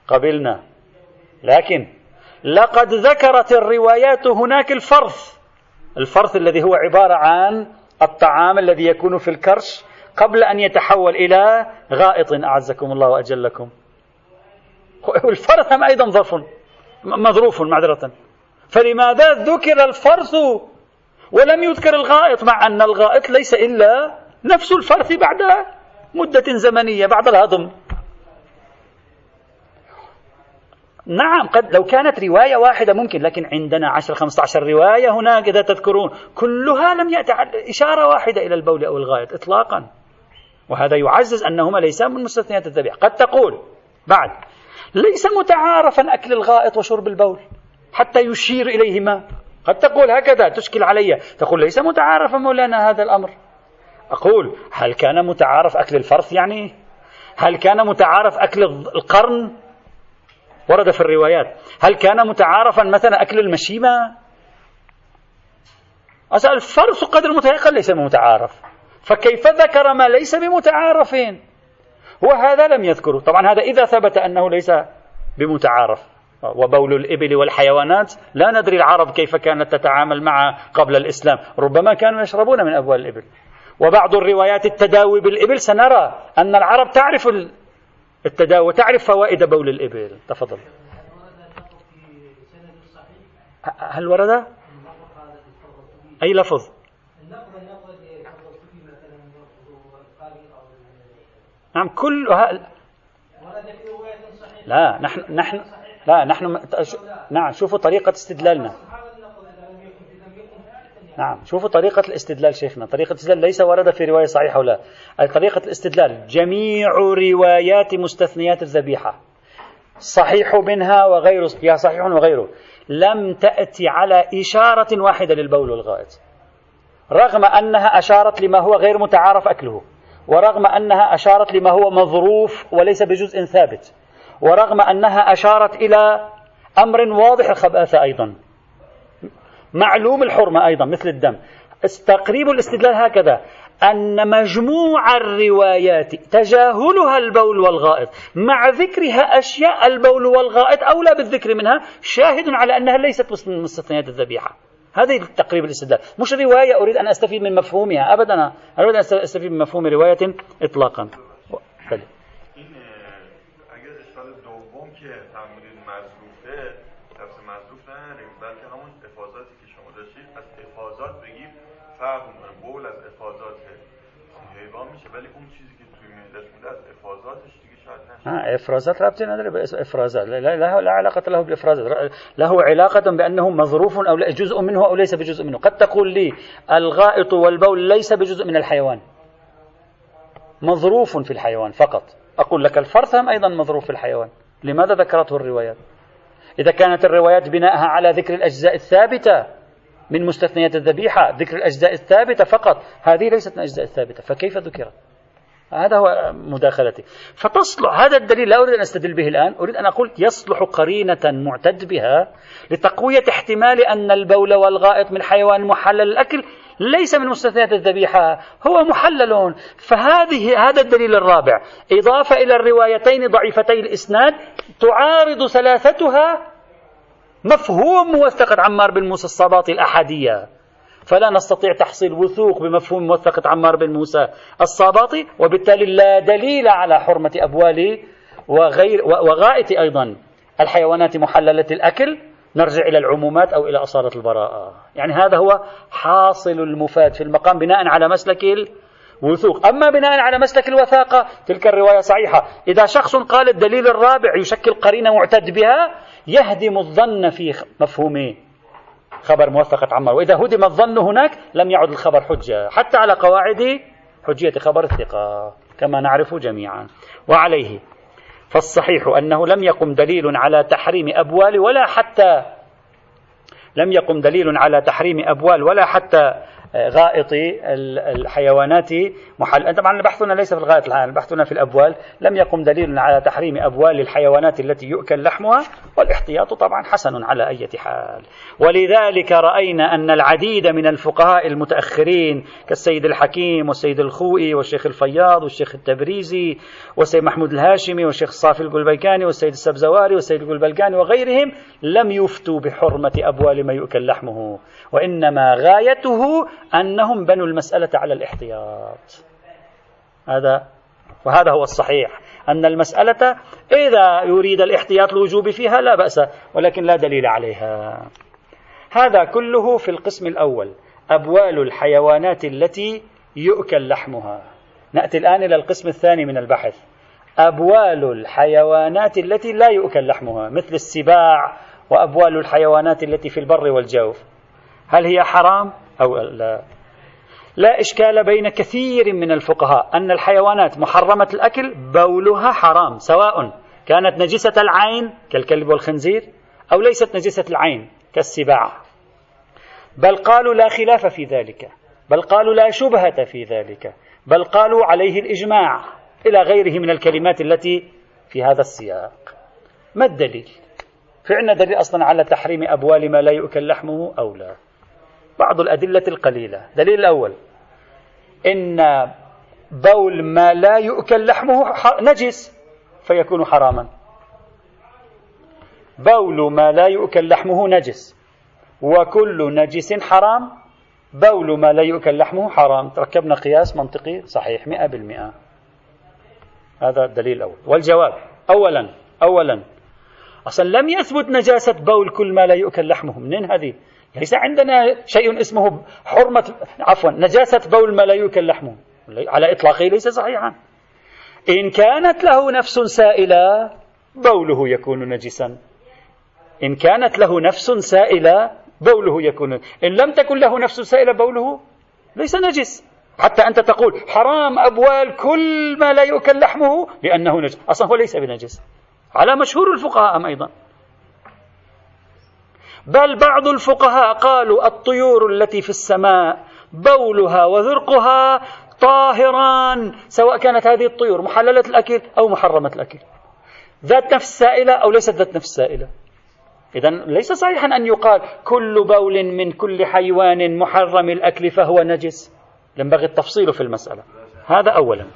قبلنا. لكن لقد ذكرت الروايات هناك الفرث. الفرث الذي هو عبارة عن الطعام الذي يكون في الكرش قبل أن يتحول إلى غائط. أعزكم الله وأجلكم. والفرث أيضا ظرف مظروف معذرة. فلماذا ذكر الفرث ولم يذكر الغائط؟ مع أن الغائط ليس إلا نفس الفرث بعد مدة زمنية بعد الهضم. نعم قد لو كانت رواية واحدة ممكن لكن عندنا 10 15 رواية هناك إذا تذكرون. كلها لم يأتي إشارة واحدة إلى البول أو الغائط إطلاقا. وهذا يعزز أنهما ليسا من مستثنيات الذبيحة. قد تقول بعد ليس متعارفا أكل الغائط وشرب البول حتى يشير إليهما قد تقول هكذا تشكل علي. تقول ليس متعارفا مولانا هذا الأمر. أقول هل كان متعارف أكل الفرث يعني؟ هل كان متعارف أكل القرن؟ ورد في الروايات. هل كان متعارفا مثلا أكل المشيمة؟ أسأل الفرث قدر المتيقن ليس متعارف فكيف ذكر ما ليس بمتعارف وهذا لم يذكره. طبعا هذا إذا ثبت أنه ليس بمتعارف. وبول الإبل والحيوانات لا ندري العرب كيف كانت تتعامل معه قبل الإسلام. ربما كانوا يشربون من أبوال الإبل. وبعض الروايات التداوي بالإبل سنرى أن العرب تعرف التداوي وتعرف فوائد بول الإبل. تفضل. هل ورد؟ أي لفظ؟ نعم كل لا نحن نحن لا نحن نعم شوفوا طريقة استدلالنا. نعم شوفوا طريقة الاستدلال شيخنا. طريقة الاستدلال ليس ورد في رواية صحيحة ولا. طريقة الاستدلال جميع روايات مستثنيات الذبيحة. صحيح منها وغيره فيها صحيح وغيره. لم تأتي على إشارة واحدة للبول والغائط. رغم أنها أشارت لما هو غير متعارف أكله. ورغم أنها أشارت لما هو مظروف وليس بجزء ثابت ورغم أنها أشارت إلى أمر واضح الخباثة أيضا معلوم الحرمة أيضا مثل الدم. تقريب الاستدلال هكذا أن مجموع الروايات تجاهلها البول والغائط. مع ذكرها أشياء البول والغائط أولى بالذكر منها شاهد على أنها ليست مستثنيات الذبيحة. هذه تقريب الاستدلال. مش رواية أريد أن أستفيد من مفهومها أبدا. أنا أريد أن أستفيد من مفهوم رواية إطلاقا. نشه إفرازات رابطة نداره بافرازات لا, لا, لا علاقة له بالإفرازات. له علاقة بأنه مظروف أو جزء منه أو ليس بجزء منه. قد تقول لي الغائط والبول ليس بجزء من الحيوان. مظروف في الحيوان فقط. أقول لك الفرثم أيضا مظروف في الحيوان. لماذا ذكرته الروايات؟ إذا كانت الروايات بناءها على ذكر الأجزاء الثابتة من مستثنيات الذبيحة ذكر الأجزاء الثابتة فقط هذه ليست من الأجزاء الثابتة. فكيف ذكرت؟ هذا هو مداخلتي. فتصلح هذا الدليل لا أريد أن أستدل به الآن أريد أن أقول يصلح قرينة معتد بها لتقوية احتمال أن البول والغائط من حيوان محلل الأكل ليس من مستثنيات الذبيحة هو محلل فهذه هذا الدليل الرابع. إضافة إلى الروايتين ضعيفتي الإسناد تعارض ثلاثتها مفهوم موثقة عمار بن موسى الصباطي الأحادية. فلا نستطيع تحصيل وثوق بمفهوم موثقة عمار بن موسى الصاباطي وبالتالي لا دليل على حرمة أبوال وغير وغائط أيضا الحيوانات محللة الأكل. نرجع إلى العمومات أو إلى أصالة البراءة. يعني هذا هو حاصل المفاد في المقام بناء على مسلك الوثوق. أما بناء على مسلك الوثاقة تلك الرواية صحيحة. إذا شخص قال الدليل الرابع يشكل قرينة معتد بها يهدم الظن في مفهوم خبر موثقة عمار. وإذا هدم الظن هناك لم يعد الخبر حجة. حتى على قواعد حجية خبر الثقة كما نعرف جميعا. وعليه فالصحيح أنه لم يقم دليل على تحريم أبوال ولا حتى لم يقم دليل على تحريم أبوال ولا حتى غائط الحيوانات محل. طبعا بحثنا ليس في الغائط الآن بحثنا في الأبوال. لم يقم دليل على تحريم أبوال الحيوانات التي يؤكل لحمها والاحتياط طبعا حسن على أي حال. ولذلك رأينا أن العديد من الفقهاء المتأخرين كالسيد الحكيم والسيد الخوئي والشيخ الفياض والشيخ التبريزي والسيد محمود الهاشمي والشيخ صافي القلبيكاني والسيد السبزواري والسيد القلبلكاني وغيرهم لم يفتوا بحرمة أبوال ما يؤكل لحمه وإنما غايته أنهم بنوا المسألة على الاحتياط. هذا وهذا هو الصحيح. أن المسألة إذا يريد الاحتياط الوجوب فيها لا بأس ولكن لا دليل عليها. هذا كله في القسم الأول أبوال الحيوانات التي يؤكل لحمها. نأتي الآن إلى القسم الثاني من البحث. أبوال الحيوانات التي لا يؤكل لحمها مثل السباع وأبوال الحيوانات التي في البر والجوف. هل هي حرام؟ أو لا. لا إشكال بين كثير من الفقهاء أن الحيوانات محرمة الأكل بولها حرام سواء كانت نجسة العين كالكلب والخنزير أو ليست نجسة العين كالسباع بل قالوا لا خلاف في ذلك بل قالوا لا شبهة في ذلك بل قالوا عليه الإجماع إلى غيره من الكلمات التي في هذا السياق. ما الدليل؟ في عندنا دليل أصلا على تحريم أبوال ما لا يؤكل لحمه أو لا. بعض الأدلة القليلة. دليل الأول. إن بول ما لا يؤكل لحمه نجس فيكون حراما. بول ما لا يؤكل لحمه نجس. وكل نجس حرام بول ما لا يؤكل لحمه حرام. تركبنا قياس منطقي صحيح مئة بالمئة. هذا الدليل الأول والجواب. أولا أولا. أصلا لم يثبت نجاسة بول كل ما لا يؤكل لحمه. منين هذه؟ ليس عندنا شيء اسمه حرمة عفوا نجاسة بول ما لا يؤكل لحمه على إطلاقه ليس صحيحا. إن كانت له نفس سائلة بوله يكون نجسا. إن كانت له نفس سائلة بوله يكون. إن لم تكن له نفس سائلة بوله ليس نجس. حتى أنت تقول حرام أبوال كل ما لا يؤكل لحمه لأنه نجس. أصلا هو ليس بنجس. على مشهور الفقهاء أيضا. بل بعض الفقهاء قالوا الطيور التي في السماء بولها وذرقها طاهران سواء كانت هذه الطيور محللة الأكل أو محرمة الأكل. ذات نفس سائلة أو ليست ذات نفس سائلة. إذا ليس صحيحا أن يقال كل بول من كل حيوان محرم الأكل فهو نجس. ينبغي التفصيل في المسألة. هذا أولا.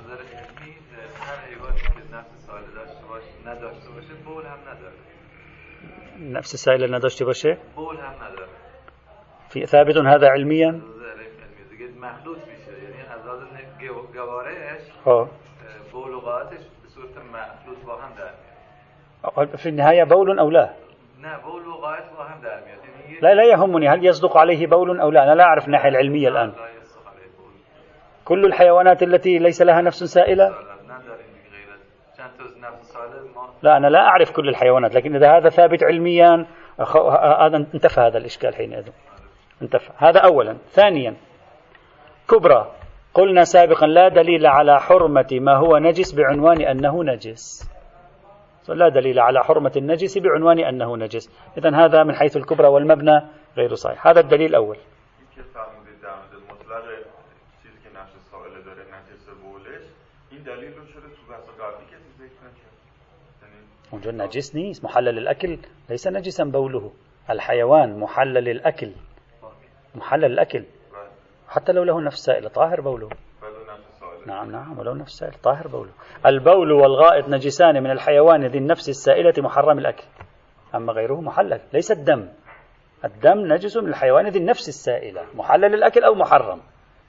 نفس السائل اللي نداشته باشه في ثابت هذا علميا؟ مخلوط میشه یعنی از گوارش بولغاتش به صورت مخلوط با هم در في النهاية بول أو لا؟ نه بول وغائط با هم در لا لا يهمني هل يصدق عليه بول أو لا؟ أنا لا أعرف الناحية العلمية الآن. كل الحيوانات التي ليس لها نفس سائلة؟ لا أنا لا أعرف كل الحيوانات لكن إذا هذا ثابت علميا هذا انتفى هذا الإشكال حينئذ. انتفى. هذا أولا. ثانيا كبرى. قلنا سابقا لا دليل على حرمة ما هو نجس بعنوان أنه نجس. لا دليل على حرمة النجس بعنوان أنه نجس. إذا هذا من حيث الكبرى والمبنى غير صحيح. هذا الدليل الأول. اونجا نجس نیست محلل الأكل. ليس نجسا بوله. الحيوان محلل الأكل. محلل الأكل. حتى لو له نفس سائلة طاهر بوله. نعم نعم ولو نفس سائل طاهر بوله. البول والغائط نجسان من الحيوان ذي النفس السائلة محرم الأكل. أما غيره محلل. ليس الدم. الدم نجس من الحيوان ذي النفس السائلة. محلل الأكل أو محرم.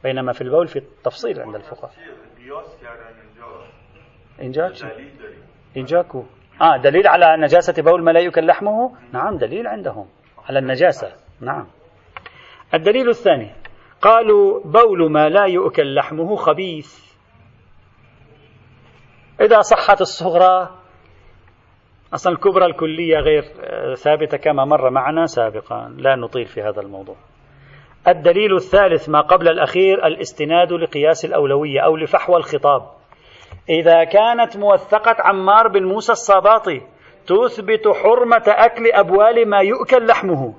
بينما في البول في تفصيل عند الفقهاء. اینجا اینجا كو آه دليل على نجاسة بول ما لا يؤكل لحمه؟ نعم دليل عندهم على النجاسة. نعم. الدليل الثاني قالوا بول ما لا يؤكل لحمه خبيث. إذا صحت الصغرى أصلا الكبرى الكلية غير ثابتة كما مر معنا سابقا. لا نطيل في هذا الموضوع. الدليل الثالث ما قبل الأخير الاستناد لقياس الأولوية أو لفحوى الخطاب. إذا كانت موثقة عمار بن موسى الصباطي تثبت حرمة أكل أبوال ما يؤكل لحمه.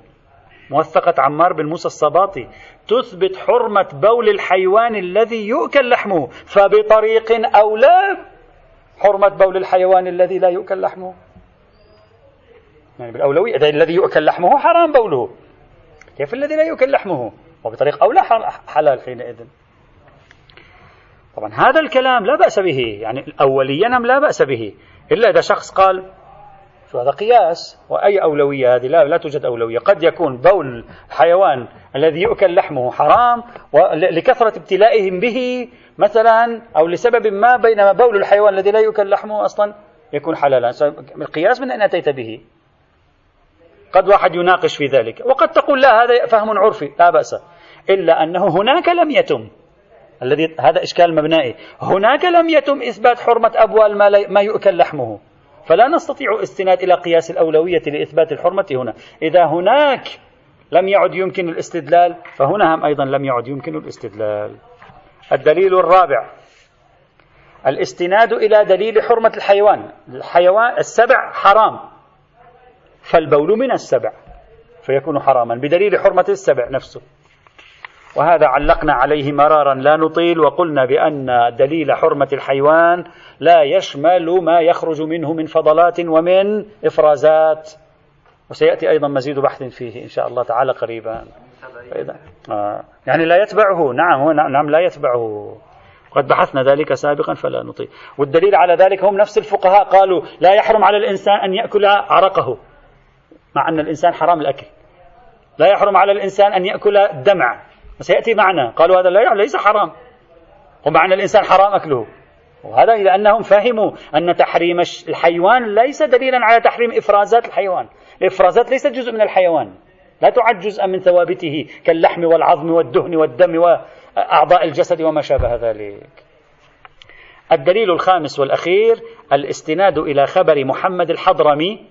موثقة عمار بن موسى الصباطي تثبت حرمة بول الحيوان الذي يؤكل لحمه فبطريق أولى حرمة بول الحيوان الذي لا يؤكل لحمه. يعني بالأولوية الذي يؤكل لحمه حرام بوله. كيف الذي لا يؤكل لحمه؟ وبطريق أولى حلال حينئذ. طبعا هذا الكلام لا بأس به يعني أوليا لا بأس به إلا إذا شخص قال شو هذا قياس؟ وأي أولوية هذه؟ لا, لا توجد أولوية قد يكون بول الحيوان الذي يؤكل لحمه حرام لكثرة ابتلائهم به مثلا أو لسبب ما بينما بول الحيوان الذي لا يؤكل لحمه أصلا يكون حلالا. القياس من أين أتيت به؟ قد واحد يناقش في ذلك وقد تقول لا هذا فهم عرفي لا بأس إلا أنه هناك لم يتم. الذي هذا إشكال مبنائي. هناك لم يتم إثبات حرمة أبوال ما, ما يؤكل لحمه. فلا نستطيع استناد إلى قياس الأولوية لإثبات الحرمة هنا. إذا هناك لم يعد يمكن الاستدلال فهنا هم أيضا لم يعد يمكن الاستدلال. الدليل الرابع. الاستناد إلى دليل حرمة الحيوان. الحيوان السبع حرام. فالبول من السبع. فيكون حراما. بدليل حرمة السبع نفسه. وهذا علقنا عليه مرارا لا نطيل وقلنا بأن دليل حرمة الحيوان لا يشمل ما يخرج منه من فضلات ومن إفرازات. وسيأتي أيضا مزيد بحث فيه إن شاء الله تعالى قريبا. آه. يعني لا يتبعه. نعم هو نعم لا يتبعه. قد بحثنا ذلك سابقا فلا نطيل. والدليل على ذلك هم نفس الفقهاء قالوا لا يحرم على الإنسان أن يأكل عرقه مع أن الإنسان حرام الأكل. لا يحرم على الإنسان أن يأكل الدمع وسيأتي معنا. قالوا هذا لا ليس حرام. ومع أن الإنسان حرام أكله. وهذا لأنهم فهموا أن تحريم الحيوان ليس دليلا على تحريم إفرازات الحيوان. الإفرازات ليست جزء من الحيوان. لا تعد جزءا من ثوابته كاللحم والعظم والدهن والدم وأعضاء الجسد وما شابه ذلك. الدليل الخامس والأخير الاستناد إلى خبر محمد الحضرمي.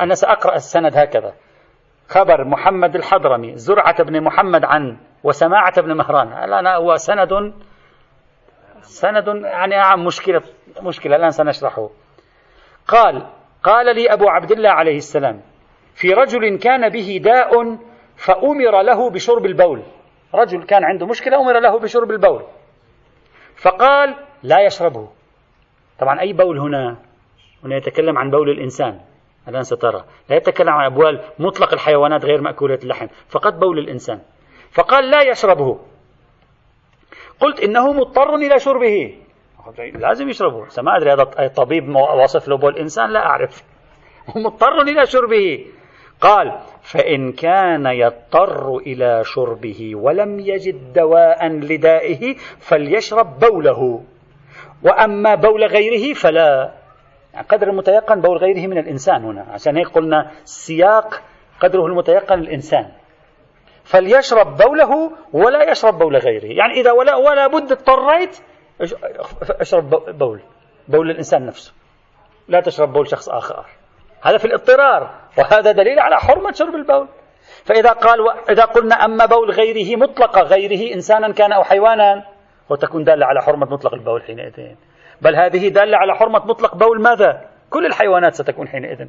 أنا سأقرأ السند هكذا. خبر محمد الحضرمي زرعة بن محمد عن وسماعة بن مهران. الآن هو سند سند يعني نعم مشكلة مشكلة. الآن سنشرحه. قال قال لي أبو عبد الله عليه السلام في رجل كان به داء فأمر له بشرب البول. رجل كان عنده مشكلة أمر له بشرب البول. فقال لا يشربه. طبعا أي بول هنا؟ هنا يتكلم عن بول الإنسان. الآن سترى. لا يتكلم عن أبوال مطلق الحيوانات غير مأكولة اللحم. فقط بول الإنسان. فقال لا يشربه. قلت إنه مضطر إلى شربه. لازم يشربه. ما أدري هذا طبيب وصف له بول إنسان؟ لا أعرف. مضطر إلى شربه. قال فإن كان يضطر إلى شربه ولم يجد دواء لدائه فليشرب بوله. وأما بول غيره فلا. يعني قدر المتيقن بول غيره من الإنسان هنا. عشان هيك قلنا السياق قدره المتيقن الإنسان فليشرب بوله ولا يشرب بول غيره. يعني إذا ولا, ولا بد اضطريت أشرب بول بول الإنسان نفسه. لا تشرب بول شخص آخر. هذا في الاضطرار وهذا دليل على حرمة شرب البول. فإذا قال إذا قلنا أما بول غيره مطلقة غيره إنسانا كان أو حيوانا وتكون دالة على حرمة مطلق البول حينئذ. بل هذه دالة على حرمة مطلق بول ماذا؟ كل الحيوانات ستكون حينئذ.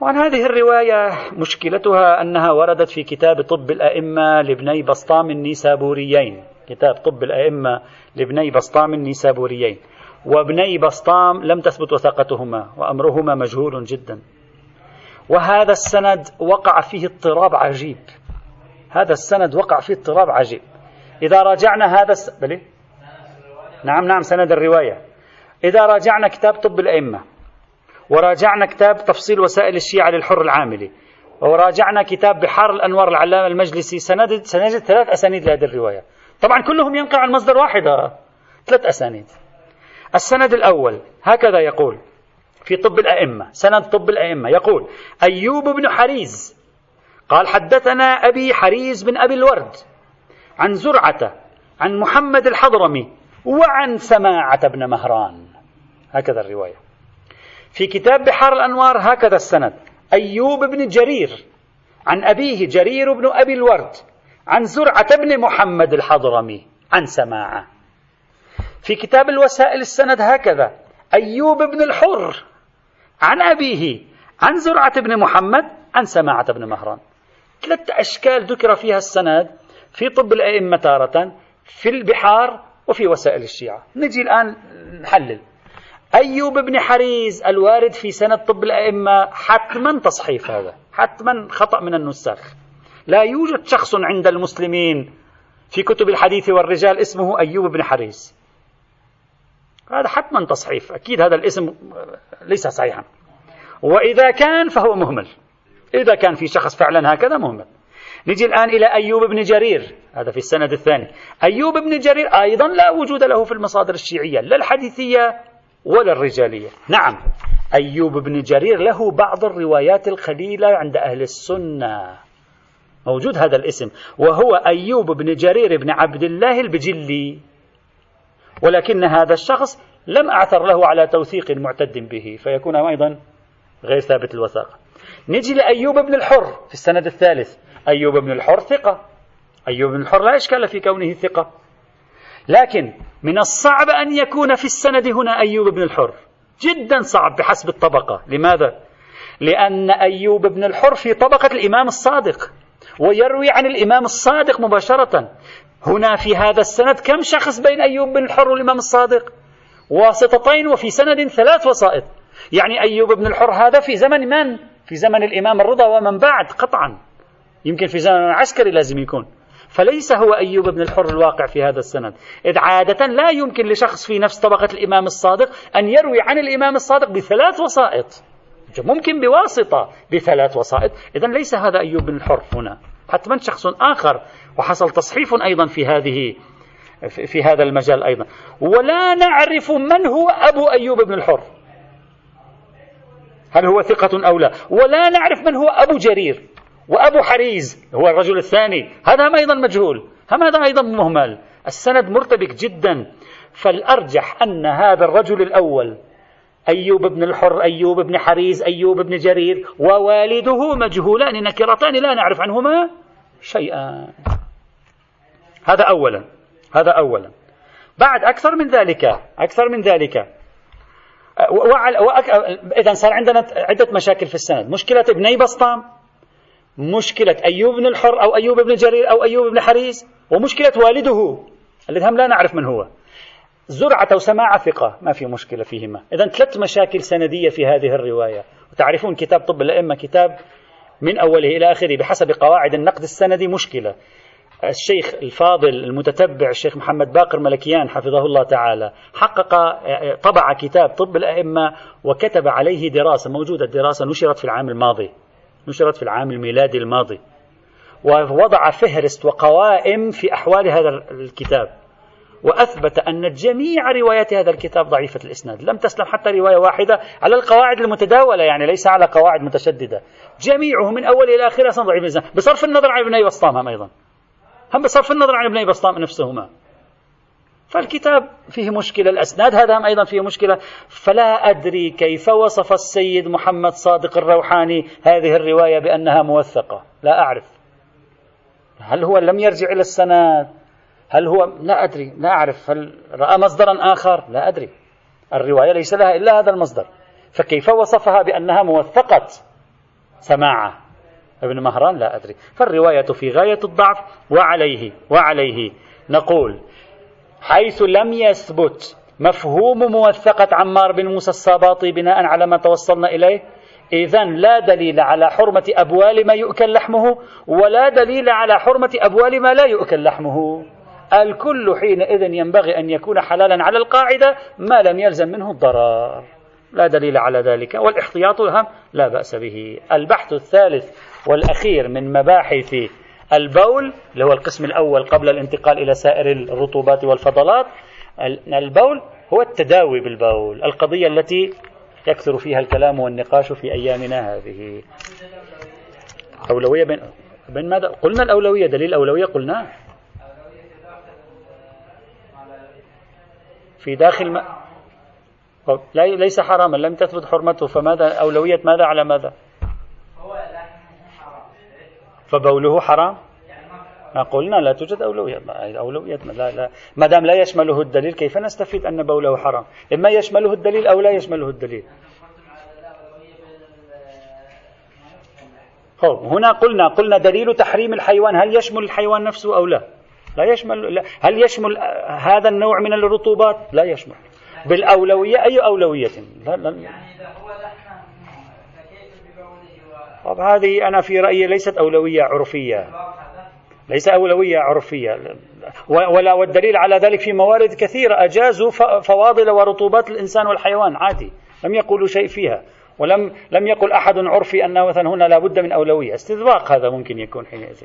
وعن هذه الرواية مشكلتها أنها وردت في كتاب طب الأئمة لابني بسطام النيسابوريين. كتاب طب الأئمة لابني بسطام النيسابوريين. وابني بسطام لم تثبت وثاقتهما وأمرهما مجهول جدا. وهذا السند وقع فيه اضطراب عجيب. هذا السند وقع فيه اضطراب عجيب. إذا راجعنا هذا الس... بلي؟ نعم نعم سند الرواية. إذا راجعنا كتاب طب الأئمة. وراجعنا كتاب تفصيل وسائل الشيعة للحر العاملي. وراجعنا كتاب بحار الأنوار العلامة المجلسي. سنجد, سنجد ثلاث أسانيد لهذه الرواية. طبعا كلهم ينقع عن مصدر واحد ثلاث أسانيد. السند الأول هكذا يقول في طب الأئمة سند طب الأئمة. يقول أيوب بن حريز قال حدثنا أبي حريز بن أبي الورد عن زرعة عن محمد الحضرمي وعن سماعة بن مهران. هكذا الرواية. في كتاب بحار الأنوار هكذا السند. أيوب بن جرير عن أبيه جرير بن أبي الورد عن زرعة بن محمد الحضرمي عن سماعة. في كتاب الوسائل السند هكذا أيوب بن الحر عن أبيه عن زرعة بن محمد عن سماعة بن مهران. ثلاث أشكال ذكر فيها السند في طب الأئمة تارة في البحار وفي وسائل الشيعة. نجي الآن نحلل. أيوب بن حريز الوارد في سند طب الأئمة حتما تصحيف هذا حتما خطأ من النساخ. لا يوجد شخص عند المسلمين في كتب الحديث والرجال اسمه أيوب بن حريز. هذا حتما تصحيف أكيد هذا الاسم ليس صحيحا. وإذا كان فهو مهمل. إذا كان في شخص فعلا هكذا مهمل. نجي الآن إلى أيوب بن جرير هذا في السند الثاني. أيوب بن جرير أيضا لا وجود له في المصادر الشيعية لا الحديثية ولا الرجالية. نعم. أيوب بن جرير له بعض الروايات القليلة عند أهل السنة. موجود هذا الاسم. وهو أيوب بن جرير بن عبد الله البجلي. ولكن هذا الشخص لم أعثر له على توثيق معتد به فيكون أيضا غير ثابت الوثاقة. نجي لأيوب بن الحر في السند الثالث. أيوب بن الحر ثقة. أيوب بن الحر لا إشكال في كونه ثقة. لكن من الصعب أن يكون في السند هنا أيوب بن الحر. جدا صعب بحسب الطبقة. لماذا؟ لأن أيوب بن الحر في طبقة الإمام الصادق ويروي عن الإمام الصادق مباشرة. هنا في هذا السند كم شخص بين أيوب بن الحر والإمام الصادق؟ واسطتين وفي سند ثلاث وسائط. يعني أيوب بن الحر هذا في زمن من؟ في زمن الإمام الرضا ومن بعد قطعا. يمكن في زمن العسكري لازم يكون. فليس هو أيوب بن الحر الواقع في هذا السند. إذ عادة لا يمكن لشخص في نفس طبقة الإمام الصادق أن يروي عن الإمام الصادق بثلاث وسائط. ممكن بواسطة بثلاث وسائط. إذا ليس هذا أيوب بن الحر هنا. حتما شخص آخر. وحصل تصحيف أيضا في هذه في هذا المجال أيضا. ولا نعرف من هو أبو أيوب بن الحر. هل هو ثقة أو لا؟ ولا نعرف من هو أبو جرير. وأبو حريز هو الرجل الثاني. هذا أيضا مجهول. هم هذا أيضا مهمل. السند مرتبك جدا. فالأرجح أن هذا الرجل الأول أيوب بن الحر أيوب بن حريز أيوب بن جرير ووالده مجهولان نكرتان لا نعرف عنهما شيئا. هذا أولا. هذا أولا. بعد أكثر من ذلك أكثر من ذلك إذا صار عندنا عدة مشاكل في السند. مشكلة ابني بسطام. مشكلة أيوب بن الحر أو أيوب بن جرير أو أيوب بن حريز ومشكلة والده الذي هم لا نعرف من هو. زرعة وسماعة ثقة ما في مشكلة فيهما. إذا ثلاث مشاكل سندية في هذه الرواية. وتعرفون كتاب طب الأئمة كتاب من أوله إلى آخره بحسب قواعد النقد السندي مشكلة. الشيخ الفاضل المتتبع الشيخ محمد باقر ملكيان حفظه الله تعالى حقق طبع كتاب طب الأئمة وكتب عليه دراسة موجودة الدراسة نشرت في العام الماضي. نشرت في العام الميلادي الماضي. ووضع فهرست وقوائم في أحوال هذا الكتاب. وأثبت أن جميع روايات هذا الكتاب ضعيفة الإسناد. لم تسلم حتى رواية واحدة على القواعد المتداولة يعني ليس على قواعد متشددة. جميعه من أول إلى آخره أصلا ضعيف الإسناد. بصرف النظر عن ابني بسطام هم أيضا. هم بصرف النظر عن ابني بسطام نفسهما. فالكتاب فيه مشكلة الأسناد هذا أيضا فيه مشكلة. فلا أدري كيف وصف السيد محمد صادق الروحاني هذه الرواية بأنها موثقة. لا أعرف. هل هو لم يرجع إلى السند؟ هل هو؟ لا أدري لا أعرف. هل رأى مصدرا آخر؟ لا أدري. الرواية ليس لها إلا هذا المصدر. فكيف وصفها بأنها موثقة؟ سماعة. ابن مهران؟ لا أدري. فالرواية في غاية الضعف وعليه وعليه. نقول حيث لم يثبت مفهوم موثقة عمار بن موسى الصاباطي بناء على ما توصلنا إليه إذا لا دليل على حرمة أبوال ما يؤكل لحمه ولا دليل على حرمة أبوال ما لا يؤكل لحمه. الكل حينئذ ينبغي أن يكون حلالا على القاعدة ما لم يلزم منه الضرر لا دليل على ذلك والإحتياط الهم لا بأس به. البحث الثالث والأخير من مباحث البول اللي هو القسم الأول قبل الانتقال إلى سائر الرطوبات والفضلات. البول هو التداوي بالبول القضية التي يكثر فيها الكلام والنقاش في أيامنا هذه. أولوية بين بين ماذا؟ قلنا الأولوية دليل الأولوية قلنا. في داخل ما ليس حراما لم تثبت حرمته فماذا؟ أولوية ماذا على ماذا؟ فبوله حرام؟ قلنا لا توجد أولوية. أولوية. لا لا. ما دام لا يشمله الدليل كيف نستفيد أن بوله حرام؟ إما يشمله الدليل أو لا يشمله الدليل. هنا قلنا قلنا دليل تحريم الحيوان هل يشمل الحيوان نفسه أو لا؟ لا يشمل لا. هل يشمل هذا النوع من الرطوبات؟ لا يشمل. بالأولوية أي أولوية؟ لا لا. طب هذه أنا في رأيي ليست أولوية عرفية. ليس أولوية عرفية. ولا والدليل على ذلك في موارد كثيرة. أجازوا فواضل ورطوبات الإنسان والحيوان. عادي. لم يقولوا شيء فيها. ولم لم يقل أحد عرفي أنه مثلا هنا لابد من أولوية. استذواق هذا ممكن يكون حينئذ.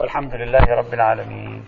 والحمد لله رب العالمين.